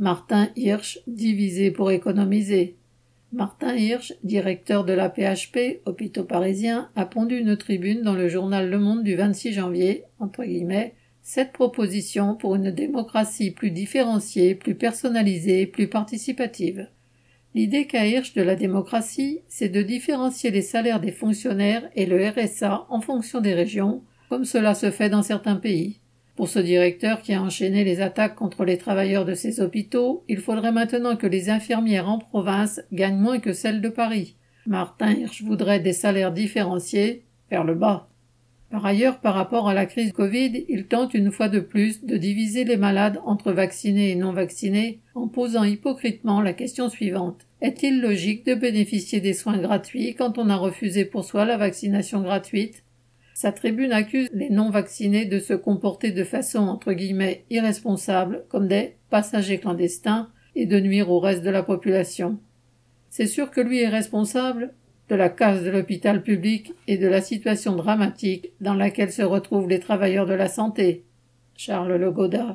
Martin Hirsch, diviser pour économiser. Martin Hirsch, directeur de la PHP, hôpitaux parisiens, a pondu une tribune dans le journal Le Monde du 26 janvier, entre guillemets, cette proposition pour une démocratie plus différenciée, plus personnalisée, plus participative. L'idée qu'a Hirsch de la démocratie, c'est de différencier les salaires des fonctionnaires et le RSA en fonction des régions, comme cela se fait dans certains pays. Pour ce directeur qui a enchaîné les attaques contre les travailleurs de ces hôpitaux, il faudrait maintenant que les infirmières en province gagnent moins que celles de Paris. Martin Hirsch voudrait des salaires différenciés vers le bas. Par ailleurs, par rapport à la crise Covid, il tente une fois de plus de diviser les malades entre vaccinés et non vaccinés en posant hypocritement la question suivante. Est-il logique de bénéficier des soins gratuits quand on a refusé pour soi la vaccination gratuite? Sa tribune accuse les non vaccinés de se comporter de façon entre guillemets irresponsable comme des passagers clandestins et de nuire au reste de la population. C'est sûr que lui est responsable, de la casse de l'hôpital public et de la situation dramatique dans laquelle se retrouvent les travailleurs de la santé. Charles Legoda.